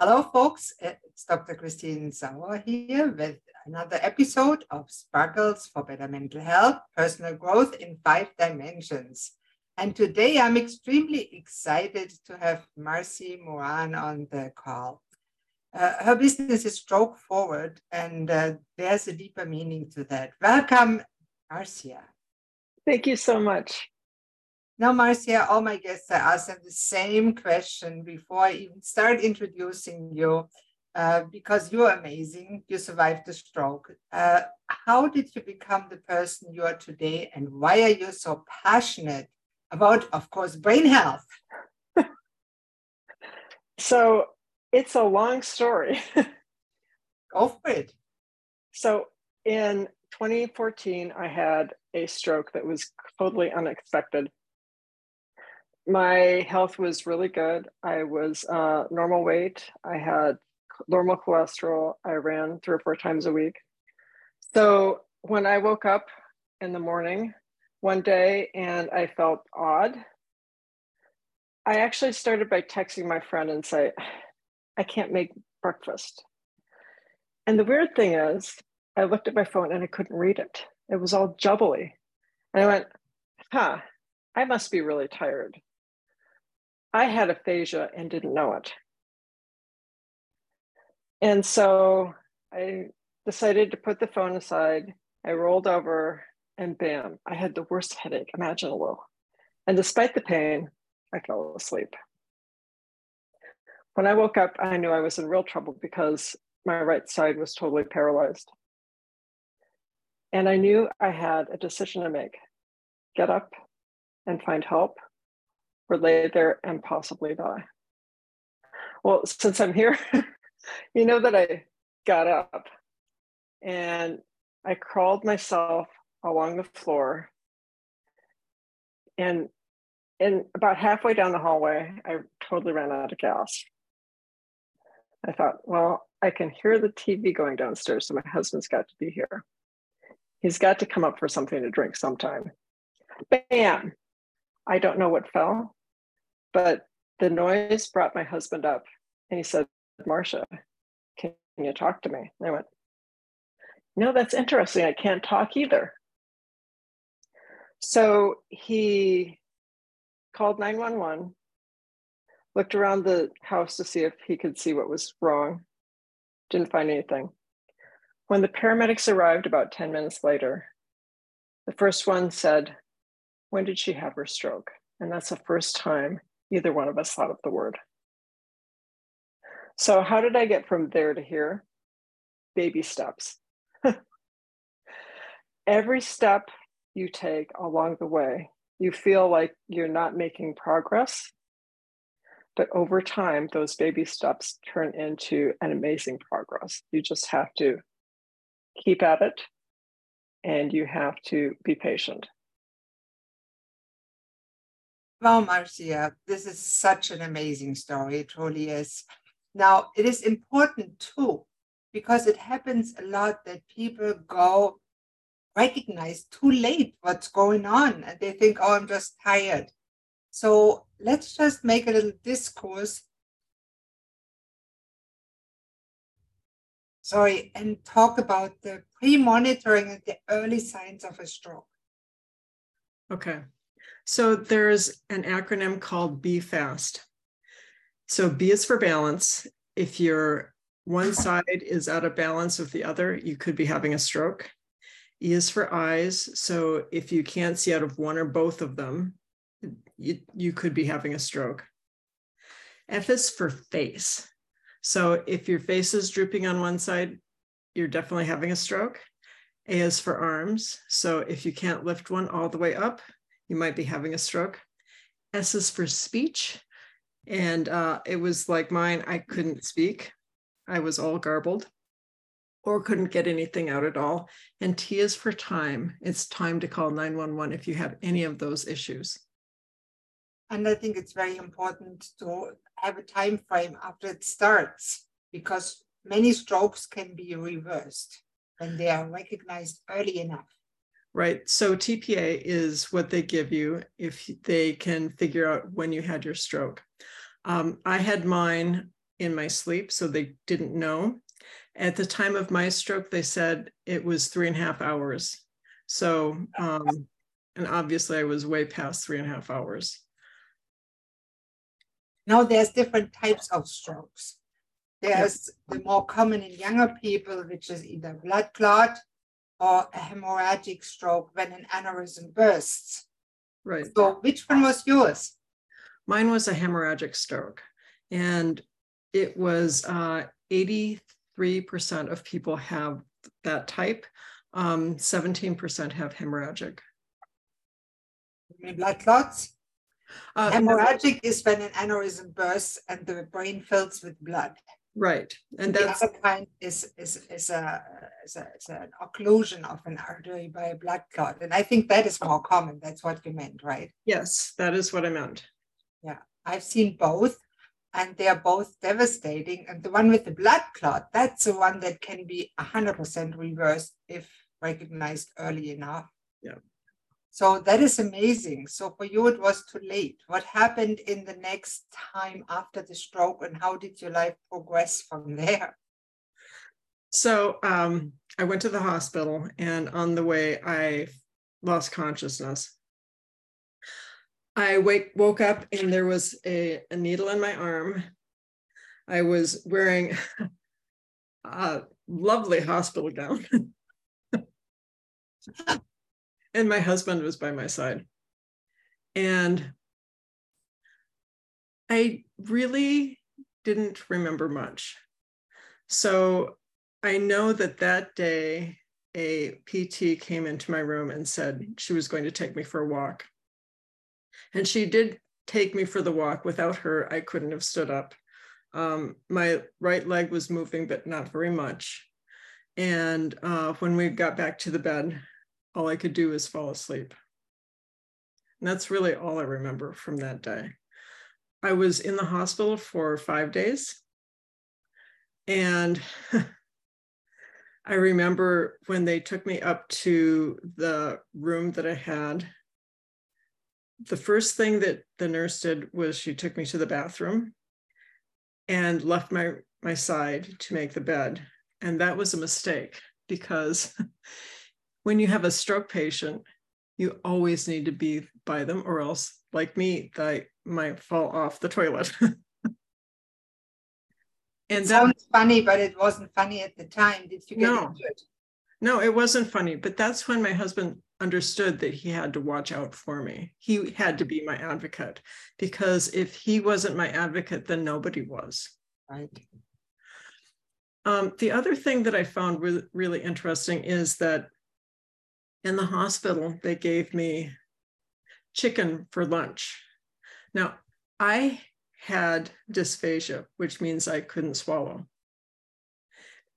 Hello, folks. It's Dr. Christine Sauer here with another episode of Sparkles for Better Mental Health Personal Growth in Five Dimensions. And today I'm extremely excited to have Marcy Moran on the call. Uh, her business is stroke forward, and uh, there's a deeper meaning to that. Welcome, Marcia. Thank you so much. Now, Marcia, all my guests, I ask them the same question before I even start introducing you, uh, because you're amazing. You survived the stroke. Uh, how did you become the person you are today, and why are you so passionate about, of course, brain health? so it's a long story. Go for it. So in 2014, I had a stroke that was totally unexpected my health was really good. I was uh, normal weight. I had normal cholesterol. I ran three or four times a week. So when I woke up in the morning one day and I felt odd, I actually started by texting my friend and say, I can't make breakfast. And the weird thing is, I looked at my phone and I couldn't read it. It was all jubbly. And I went, huh, I must be really tired. I had aphasia and didn't know it. And so I decided to put the phone aside. I rolled over and bam, I had the worst headache imaginable. And despite the pain, I fell asleep. When I woke up, I knew I was in real trouble because my right side was totally paralyzed. And I knew I had a decision to make get up and find help or lay there and possibly die. Well, since I'm here, you know that I got up and I crawled myself along the floor. And and about halfway down the hallway, I totally ran out of gas. I thought, well, I can hear the TV going downstairs, so my husband's got to be here. He's got to come up for something to drink sometime. Bam! I don't know what fell, but the noise brought my husband up and he said, Marcia, can you talk to me? And I went, No, that's interesting. I can't talk either. So he called 911, looked around the house to see if he could see what was wrong, didn't find anything. When the paramedics arrived about 10 minutes later, the first one said, When did she have her stroke? And that's the first time Neither one of us thought of the word. So, how did I get from there to here? Baby steps. Every step you take along the way, you feel like you're not making progress. But over time, those baby steps turn into an amazing progress. You just have to keep at it and you have to be patient. Wow, Marcia, this is such an amazing story. It truly is. Now, it is important too, because it happens a lot that people go recognize too late what's going on and they think, oh, I'm just tired. So let's just make a little discourse. Sorry, and talk about the pre monitoring and the early signs of a stroke. Okay. So there's an acronym called BE FAST. So B is for balance. If your one side is out of balance with the other, you could be having a stroke. E is for eyes. So if you can't see out of one or both of them, you, you could be having a stroke. F is for face. So if your face is drooping on one side, you're definitely having a stroke. A is for arms. So if you can't lift one all the way up, you might be having a stroke. S is for speech. And uh, it was like mine, I couldn't speak. I was all garbled or couldn't get anything out at all. And T is for time. It's time to call 911 if you have any of those issues. And I think it's very important to have a time frame after it starts because many strokes can be reversed when they are recognized early enough right? So TPA is what they give you if they can figure out when you had your stroke. Um, I had mine in my sleep, so they didn't know. At the time of my stroke, they said it was three and a half hours. So, um, and obviously I was way past three and a half hours. Now there's different types of strokes. There's the more common in younger people, which is either blood clot or a hemorrhagic stroke when an aneurysm bursts. Right. So which one was yours? Mine was a hemorrhagic stroke, and it was uh, 83% of people have that type. Um, 17% have hemorrhagic. Blood clots? Uh, hemorrhagic is when an aneurysm bursts and the brain fills with blood. Right, and that's the other kind is is is a, is a is an occlusion of an artery by a blood clot, and I think that is more common. That's what you meant, right? Yes, that is what I meant. Yeah, I've seen both, and they are both devastating. And the one with the blood clot, that's the one that can be hundred percent reversed if recognized early enough. Yeah. So that is amazing. So for you, it was too late. What happened in the next time after the stroke, and how did your life progress from there? So um, I went to the hospital, and on the way, I lost consciousness. I wake, woke up, and there was a, a needle in my arm. I was wearing a lovely hospital gown. and my husband was by my side. And I really didn't remember much. So I know that that day a PT came into my room and said she was going to take me for a walk. And she did take me for the walk. Without her, I couldn't have stood up. Um, my right leg was moving, but not very much. And uh, when we got back to the bed, all I could do was fall asleep. And that's really all I remember from that day. I was in the hospital for five days. And I remember when they took me up to the room that I had, the first thing that the nurse did was she took me to the bathroom and left my, my side to make the bed. And that was a mistake because when you have a stroke patient, you always need to be by them, or else, like me, I might fall off the toilet. and it sounds funny, but it wasn't funny at the time. Did you get no, injured? No, it wasn't funny. But that's when my husband understood that he had to watch out for me. He had to be my advocate because if he wasn't my advocate, then nobody was. Right. Um, the other thing that I found re- really interesting is that in the hospital, they gave me chicken for lunch. Now, I had dysphagia, which means I couldn't swallow.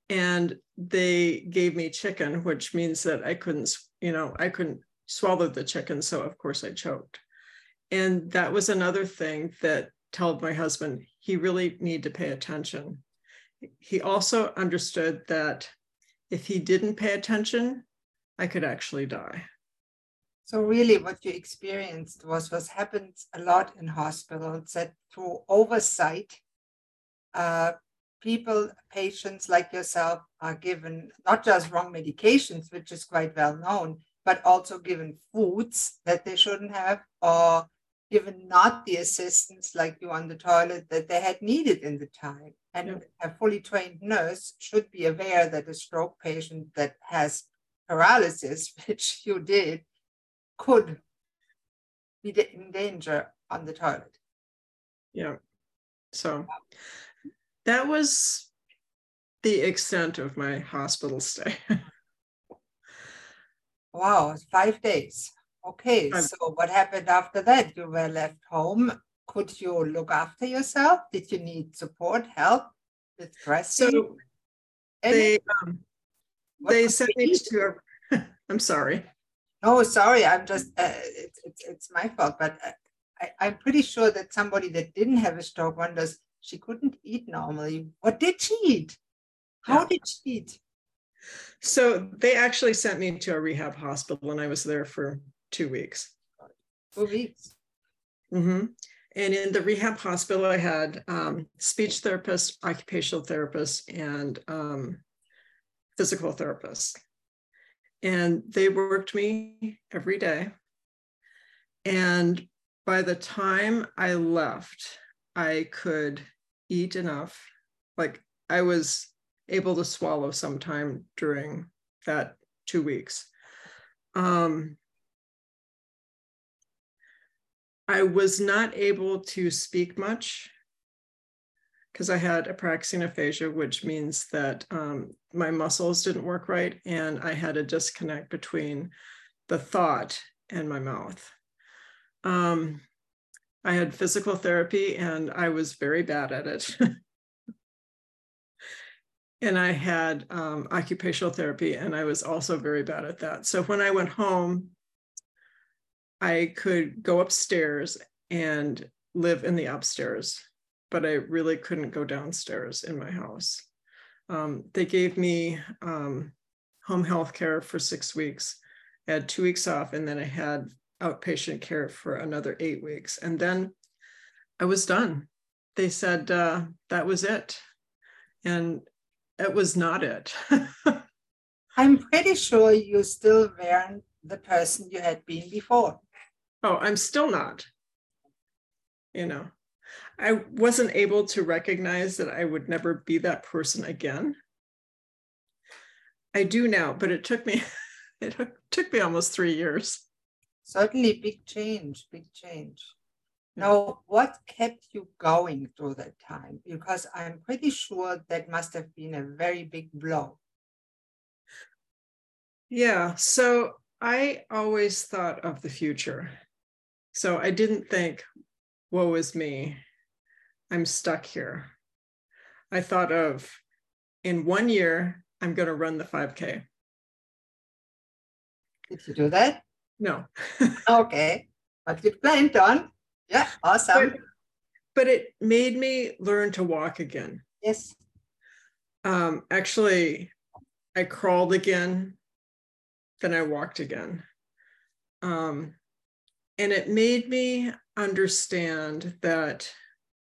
And they gave me chicken, which means that I couldn't, you know, I couldn't swallow the chicken. So, of course, I choked. And that was another thing that told my husband he really need to pay attention. He also understood that if he didn't pay attention, I could actually die. So really what you experienced was what happens a lot in hospitals that through oversight, uh, people, patients like yourself are given not just wrong medications, which is quite well known, but also given foods that they shouldn't have or given not the assistance like you on the toilet that they had needed in the time. And yeah. a fully trained nurse should be aware that a stroke patient that has paralysis, which you did, could be in danger on the toilet. Yeah. So that was the extent of my hospital stay. wow, five days. Okay, so what happened after that? You were left home. Could you look after yourself? Did you need support, help with dressing? So they, um, they sent me to a, I'm sorry. Oh, sorry. I'm just, uh, it's, it's, it's my fault, but uh, I, I'm pretty sure that somebody that didn't have a stroke wonders, she couldn't eat normally. What did she eat? How yeah. did she eat? So they actually sent me to a rehab hospital and I was there for two weeks. Two weeks. Mm-hmm. And in the rehab hospital, I had um, speech therapist, occupational therapist, and um, physical therapist. And they worked me every day. And by the time I left, I could eat enough. Like I was able to swallow sometime during that two weeks. Um, I was not able to speak much because I had apraxia aphasia, which means that um, my muscles didn't work right, and I had a disconnect between the thought and my mouth. Um, I had physical therapy, and I was very bad at it. and I had um, occupational therapy, and I was also very bad at that. So when I went home, I could go upstairs and live in the upstairs, but I really couldn't go downstairs in my house. Um, they gave me um, home health care for six weeks. I had two weeks off, and then I had outpatient care for another eight weeks. And then I was done. They said uh, that was it. And it was not it. I'm pretty sure you still weren't the person you had been before. Oh, I'm still not. You know, I wasn't able to recognize that I would never be that person again. I do now, but it took me it took me almost 3 years. Certainly big change, big change. Now, what kept you going through that time? Because I'm pretty sure that must have been a very big blow. Yeah, so I always thought of the future. So I didn't think, woe is me, I'm stuck here. I thought of, in one year, I'm going to run the 5K. Did you do that? No. okay. But you planned on. Yeah, awesome. But, but, it made me learn to walk again. Yes. Um, actually, I crawled again, then I walked again. Um, and it made me understand that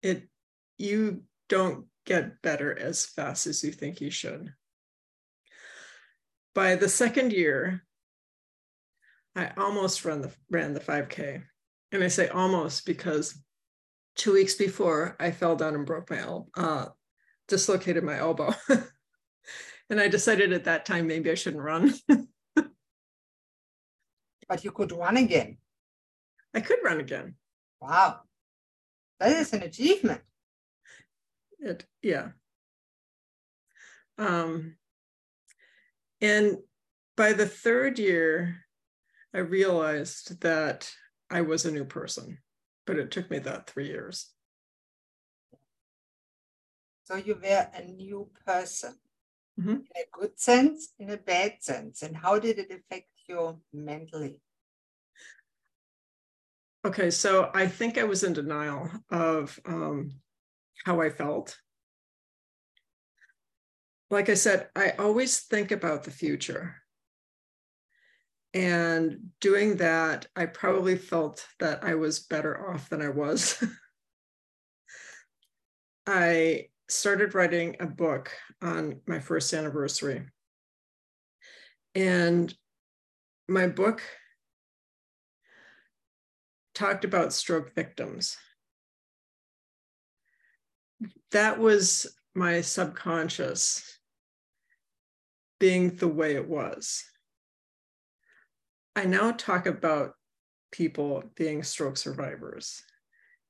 it you don't get better as fast as you think you should. By the second year, I almost ran the ran the 5K. And I say almost because two weeks before I fell down and broke my elbow, uh, dislocated my elbow. and I decided at that time maybe I shouldn't run. but you could run again. I could run again. Wow. That is an achievement. It yeah. Um and by the third year, I realized that I was a new person, but it took me that three years. So you were a new person mm-hmm. in a good sense, in a bad sense. And how did it affect you mentally? Okay, so I think I was in denial of um, how I felt. Like I said, I always think about the future. And doing that, I probably felt that I was better off than I was. I started writing a book on my first anniversary. And my book talked about stroke victims. That was my subconscious being the way it was. I now talk about people being stroke survivors.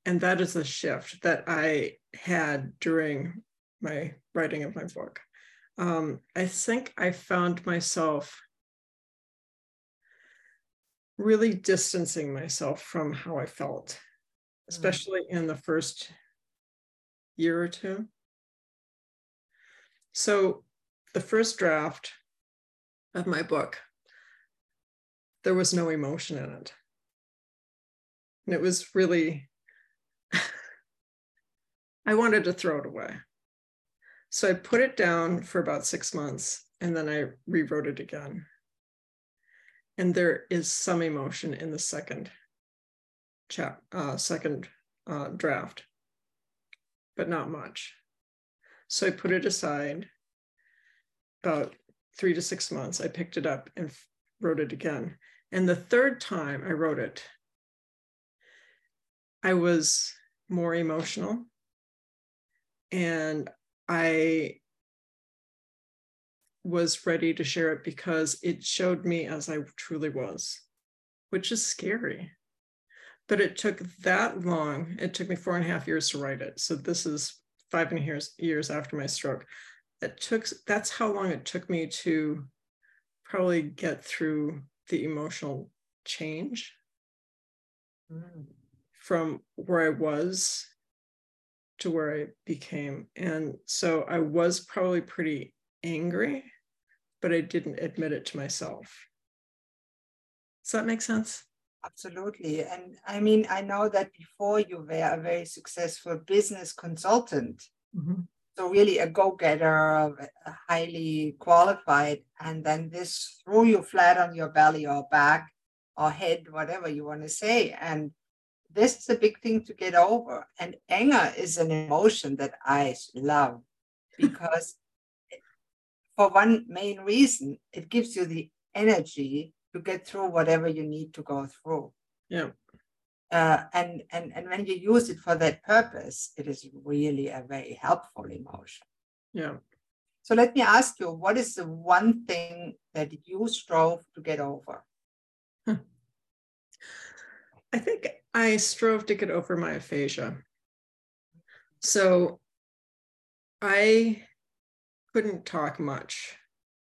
And that is a shift that I had during my writing of my book. Um, I think I found myself really distancing myself from how I felt, mm. especially mm. in the first year or two. So, the first draft of my book, there was no emotion in it. And it was really, I wanted to throw it away. So I put it down for about six months and then I rewrote it again and there is some emotion in the second chap uh, second uh, draft, but not much. So I put it aside. About three to six months, I picked it up and wrote it again. And the third time I wrote it, I was more emotional and I was ready to share it because it showed me as I truly was, which is scary. But it took that long. It took me four and a half years to write it. So this is five and years, years after my stroke. It took that's how long it took me to probably get through the emotional change mm. from where I was to where I became. And so I was probably pretty angry, but I didn't admit it to myself. Does that make sense? Absolutely. And I mean, I know that before you were a very successful business consultant. Mm-hmm. So, really, a go getter, highly qualified. And then this threw you flat on your belly or back or head, whatever you want to say. And this is a big thing to get over. And anger is an emotion that I love because, for one main reason, it gives you the energy to get through whatever you need to go through. Yeah. Uh, and and and when you use it for that purpose, it is really a very helpful emotion. Yeah. So let me ask you, what is the one thing that you strove to get over? I think I strove to get over my aphasia. So I couldn't talk much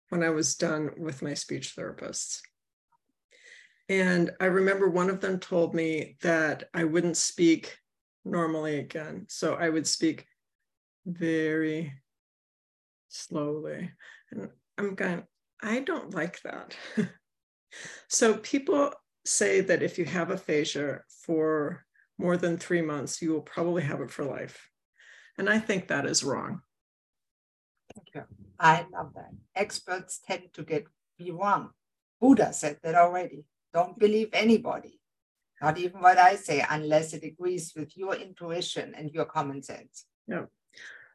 when I was done with my speech therapists. And I remember one of them told me that I wouldn't speak normally again. So I would speak very slowly. And I'm going, I don't like that. so people say that if you have aphasia for more than three months, you will probably have it for life. And I think that is wrong. Thank you. I love that. Experts tend to get be wrong. Buddha said that already. Don't believe anybody, not even what I say, unless it agrees with your intuition and your common sense. Yeah.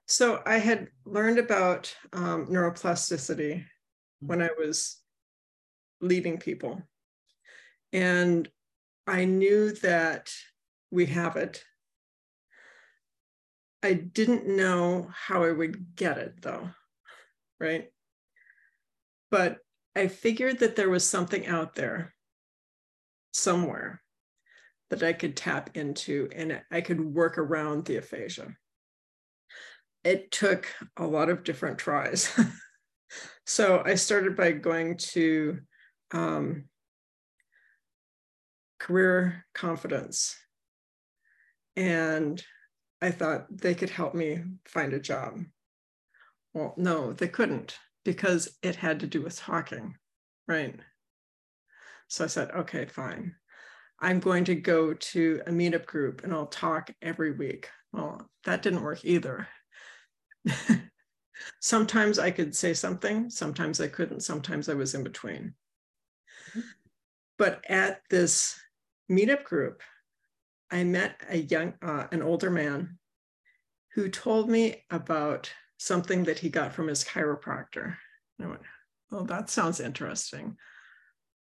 So I had learned about um, neuroplasticity when I was leading people. And I knew that we have it. I didn't know how I would get it though, right? But I figured that there was something out there somewhere that I could tap into and I could work around the aphasia. It took a lot of different tries. so I started by going to um, career confidence. And I thought they could help me find a job. Well, no, they couldn't because it had to do with talking, right? So I said, okay, fine. I'm going to go to a meetup group and I'll talk every week. Well, that didn't work either. sometimes I could say something, sometimes I couldn't, sometimes I was in between. Mm-hmm. But at this meetup group, I met a young, uh, an older man who told me about something that he got from his chiropractor. And I went, oh, that sounds interesting.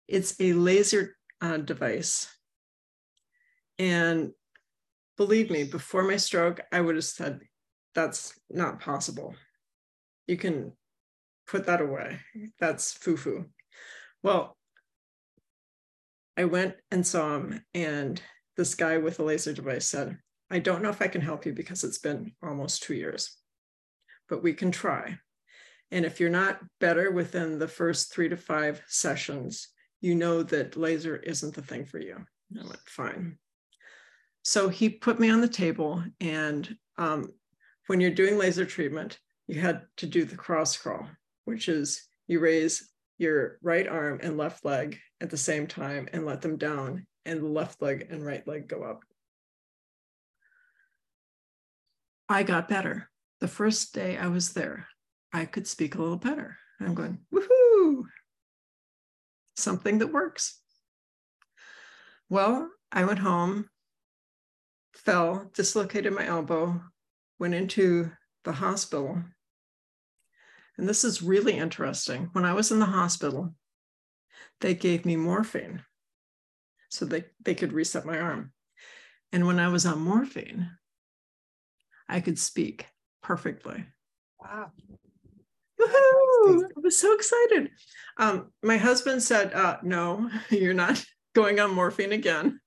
It's a laser uh, device. And believe me, before my stroke, I would have said, that's not possible. You can put that away. That's foo foo. Well, I went and saw him, and this guy with a laser device said, I don't know if I can help you because it's been almost two years, but we can try. And if you're not better within the first three to five sessions, you know that laser isn't the thing for you. I went, fine. So he put me on the table. And um, when you're doing laser treatment, you had to do the cross crawl, which is you raise your right arm and left leg at the same time and let them down, and left leg and right leg go up. I got better. The first day I was there, I could speak a little better. I'm going, woohoo, something that works. Well, I went home fell, dislocated my elbow, went into the hospital. And this is really interesting. When I was in the hospital, they gave me morphine so they, they could reset my arm. And when I was on morphine, I could speak perfectly. Wow. Woohoo! I was so excited. Um, my husband said, uh, No, you're not going on morphine again.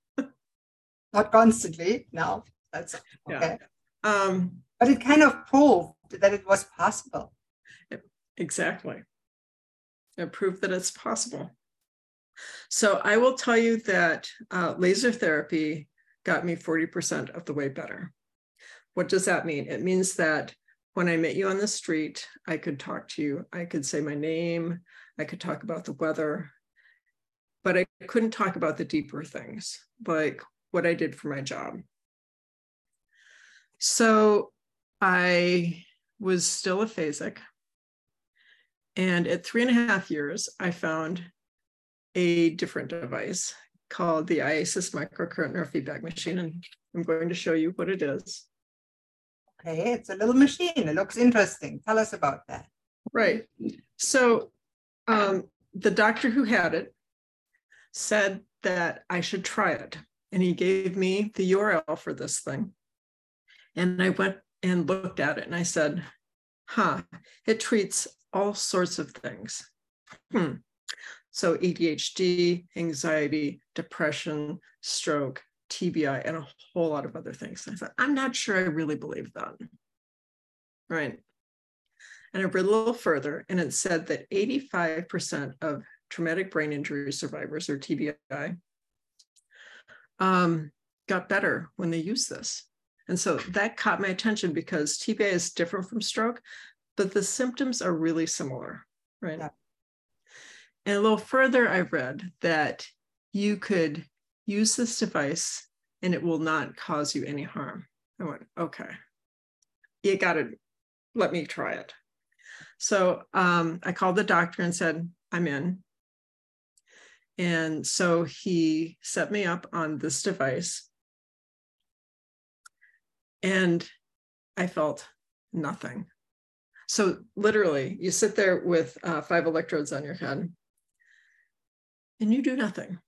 Not constantly. No, that's okay. Yeah. Um, but it kind of proved that it was possible. Exactly. It proved that it's possible. So I will tell you that uh, laser therapy got me 40% of the way better. What does that mean? It means that when I met you on the street, I could talk to you. I could say my name. I could talk about the weather, but I couldn't talk about the deeper things, like what I did for my job. So I was still aphasic. And at three and a half years, I found a different device called the IASIS microcurrent neurofeedback machine. And I'm going to show you what it is. Okay, it's a little machine. It looks interesting. Tell us about that. Right. So um, the doctor who had it said that I should try it. And he gave me the URL for this thing. And I went and looked at it and I said, huh, it treats all sorts of things. Hmm. So ADHD, anxiety, depression, stroke, TBI, and a whole lot of other things. I thought, I'm not sure I really believe that. Right. And I read a little further, and it said that 85% of traumatic brain injury survivors, or TBI, um, got better when they used this. And so that caught my attention because TBI is different from stroke, but the symptoms are really similar, right? Yeah. And a little further, I read that you could use this device and it will not cause you any harm. I went, okay, you got to let me try it. So um, I called the doctor and said, I'm in. And so he set me up on this device. And I felt nothing. So literally, you sit there with uh, five electrodes on your head and you do nothing.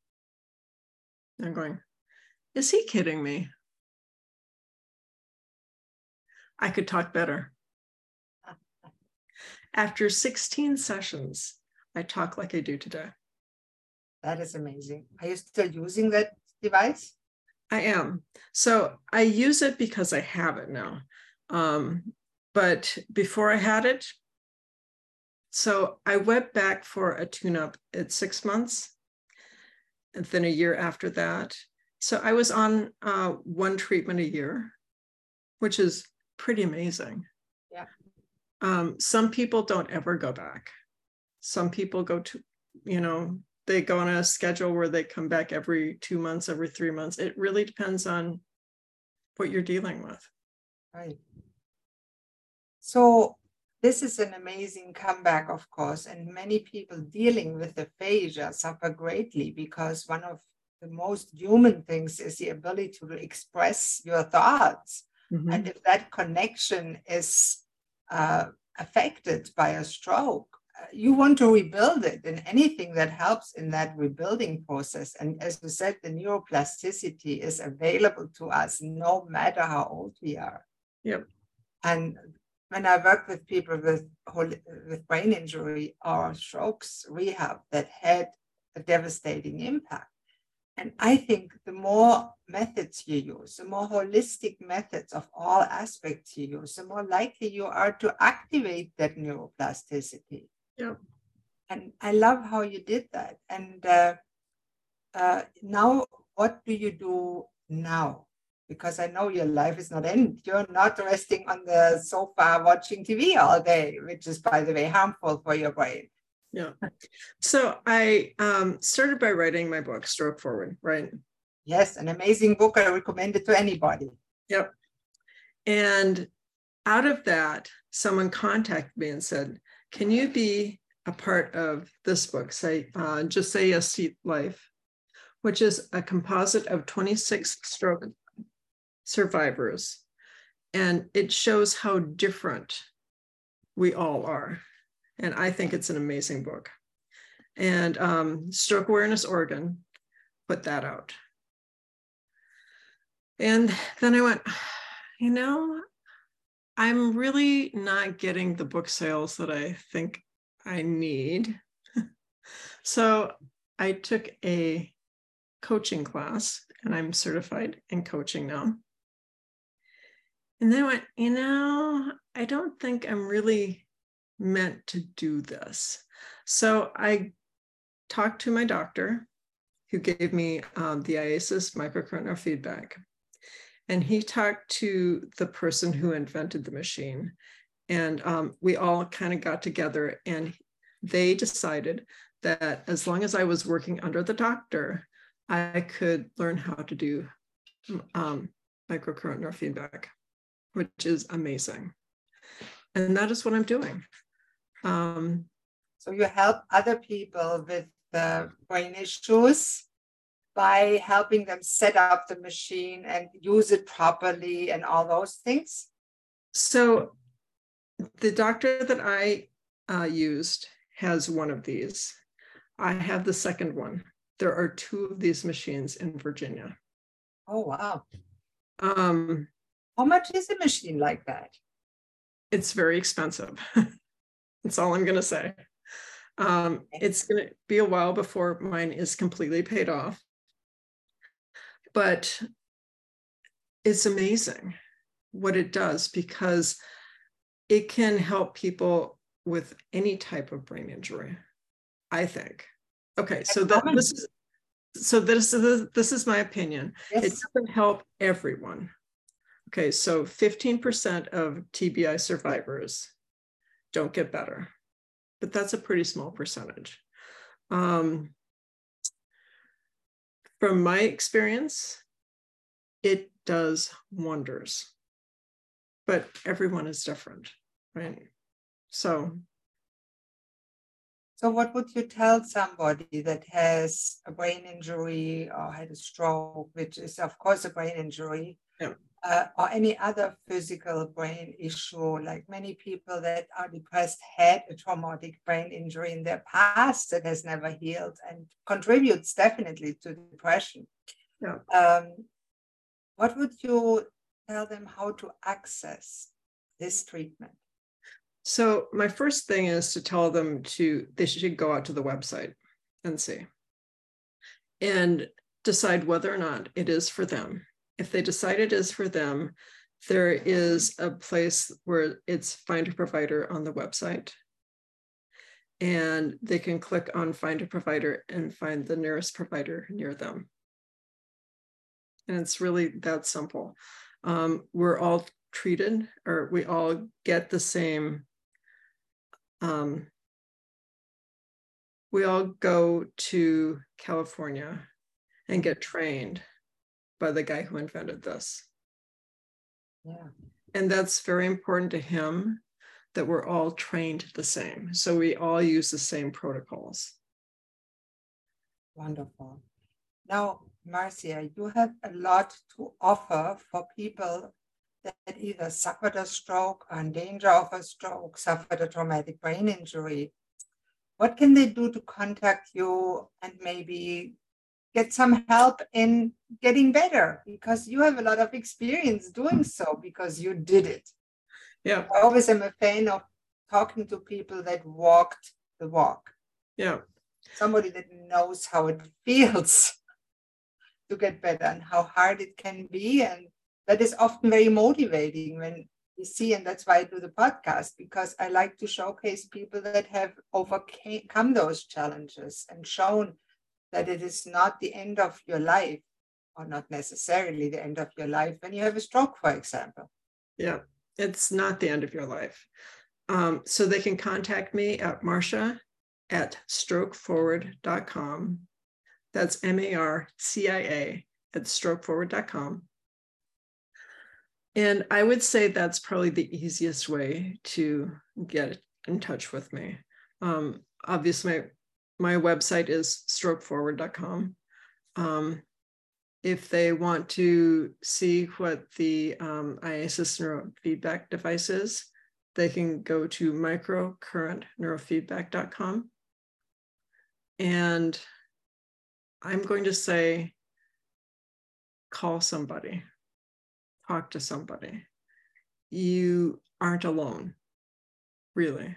I'm going, is he kidding me? I could talk better. After 16 sessions, I talk like I do today. That is amazing. Are you still using that device? I am. So I use it because I have it now. Um, but before I had it, so I went back for a tune up at six months and then a year after that. So I was on uh, one treatment a year, which is pretty amazing. Yeah. Um, some people don't ever go back. Some people go to, you know, they go on a schedule where they come back every two months, every three months. It really depends on what you're dealing with. Right. So this is an amazing comeback, of course, and many people dealing with aphasia suffer greatly because one of the most human things is the ability to express your thoughts. Mm-hmm. And if that connection is uh, affected by a stroke, uh, you want to rebuild it and anything that helps in that rebuilding process. And as you said, the neuroplasticity is available to us no matter how old we are. Yep. And when I work with people with, with brain injury or strokes rehab that had a devastating impact. And I think the more methods you use, the more holistic methods of all aspects you use, the more likely you are to activate that neuroplasticity. Yeah. And I love how you did that. And uh, uh, now, what do you do now? Because I know your life is not end. You're not resting on the sofa watching TV all day, which is, by the way, harmful for your brain. Yeah. So I um, started by writing my book, Stroke Forward, right? Yes, an amazing book. I recommend it to anybody. Yep. And out of that, someone contacted me and said, Can you be a part of this book? Say, uh, just say yes to life, which is a composite of 26 stroke survivors. And it shows how different we all are. And I think it's an amazing book. And um, Stroke Awareness Oregon put that out. And then I went, you know, I'm really not getting the book sales that I think I need. so I took a coaching class and I'm certified in coaching now. And then I went, you know, I don't think I'm really meant to do this. So I talked to my doctor who gave me um, the IASIS microcurrent neurofeedback. And he talked to the person who invented the machine. And um, we all kind of got together and they decided that as long as I was working under the doctor, I could learn how to do um, microcurrent neurofeedback, which is amazing. And that is what I'm doing. Um, so you help other people with the brain issues by helping them set up the machine and use it properly and all those things? So the doctor that I uh, used has one of these. I have the second one. There are two of these machines in Virginia. Oh, wow. Um, How much is a machine like that? It's very expensive. That's all I'm going to say. Um, it's going to be a while before mine is completely paid off. But it's amazing what it does because it can help people with any type of brain injury, I think. Okay, so that this is so this is this is my opinion. Yes. It doesn't help everyone. Okay, so 15% of TBI survivors don't get better, but that's a pretty small percentage. Um, from my experience, it does wonders, but everyone is different, right? So so, what would you tell somebody that has a brain injury or had a stroke, which is, of course, a brain injury, yeah. Uh, or any other physical brain issue? Like many people that are depressed had a traumatic brain injury in their past that has never healed and contributes definitely to depression. Yeah. Um, what would you tell them how to access this treatment? So my first thing is to tell them to they should go out to the website and see and decide whether or not it is for them. If they decide it is for them, there is a place where it's find a provider on the website. And they can click on find a provider and find the nearest provider near them. And it's really that simple. Um, we're all treated or we all get the same um, we all go to California and get trained by the guy who invented this. Yeah. And that's very important to him that we're all trained the same. So we all use the same protocols. Wonderful. Now, Marcia, you have a lot to offer for people that either suffered a stroke or in danger of a stroke, suffered a traumatic brain injury. What can they do to contact you and maybe get some help in getting better? Because you have a lot of experience doing so because you did it. Yeah. I always am a fan of talking to people that walked the walk. Yeah. Somebody that knows how it feels to get better and how hard it can be and that is often very motivating when you see, and that's why I do the podcast, because I like to showcase people that have overcome those challenges and shown that it is not the end of your life, or not necessarily the end of your life when you have a stroke, for example. Yeah, it's not the end of your life. Um, so they can contact me at Marcia at strokeforward.com. That's M A R C I A at strokeforward.com. And I would say that's probably the easiest way to get in touch with me. Um, obviously, my, website is strokeforward.com. Um, if they want to see what the um, IASIS neurofeedback device is, they can go to microcurrentneurofeedback.com. And I'm going to say, call somebody, talk to somebody. You aren't alone, really.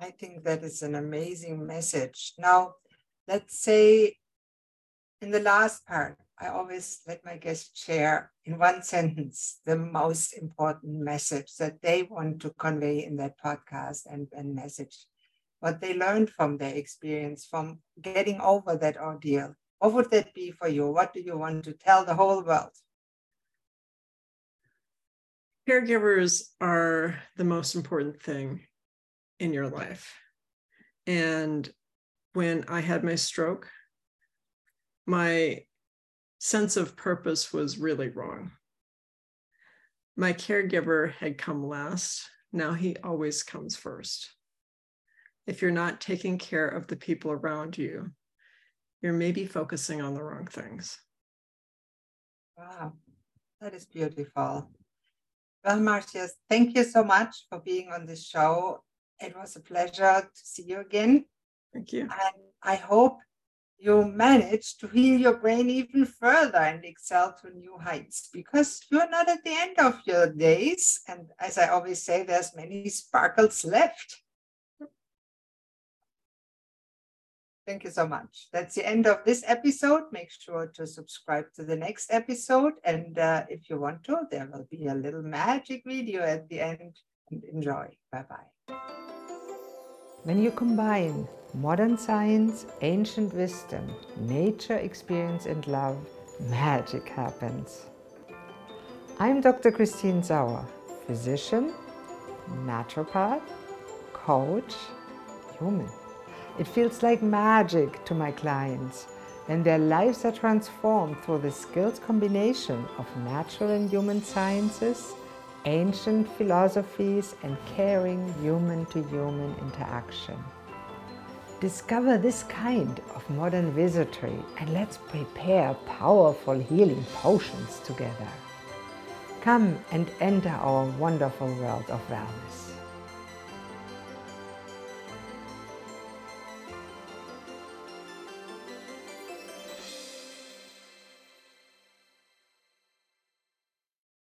I think that is an amazing message. Now, let's say in the last part, I always let my guests share in one sentence the most important message that they want to convey in that podcast and, and message what they learned from their experience from getting over that ordeal. What would that be for you? What do you want to tell the whole world? Caregivers are the most important thing in your life. And when I had my stroke, my sense of purpose was really wrong. My caregiver had come last. Now he always comes first. If you're not taking care of the people around you, you're maybe focusing on the wrong things. Wow, that is beautiful. Well, Marcia, thank you so much for being on this show. It was a pleasure to see you again. Thank you. And I hope you manage to heal your brain even further and excel to new heights because you're not at the end of your days. And as I always say, there's many sparkles left. Thank you so much. That's the end of this episode. Make sure to subscribe to the next episode. And uh, if you want to, there will be a little magic video at the end. Enjoy. Bye bye. When you combine modern science, ancient wisdom, nature experience, and love, magic happens. I'm Dr. Christine Sauer, physician, naturopath, coach, human. It feels like magic to my clients and their lives are transformed through the skills combination of natural and human sciences, ancient philosophies, and caring human to human interaction. Discover this kind of modern wizardry and let's prepare powerful healing potions together. Come and enter our wonderful world of wellness.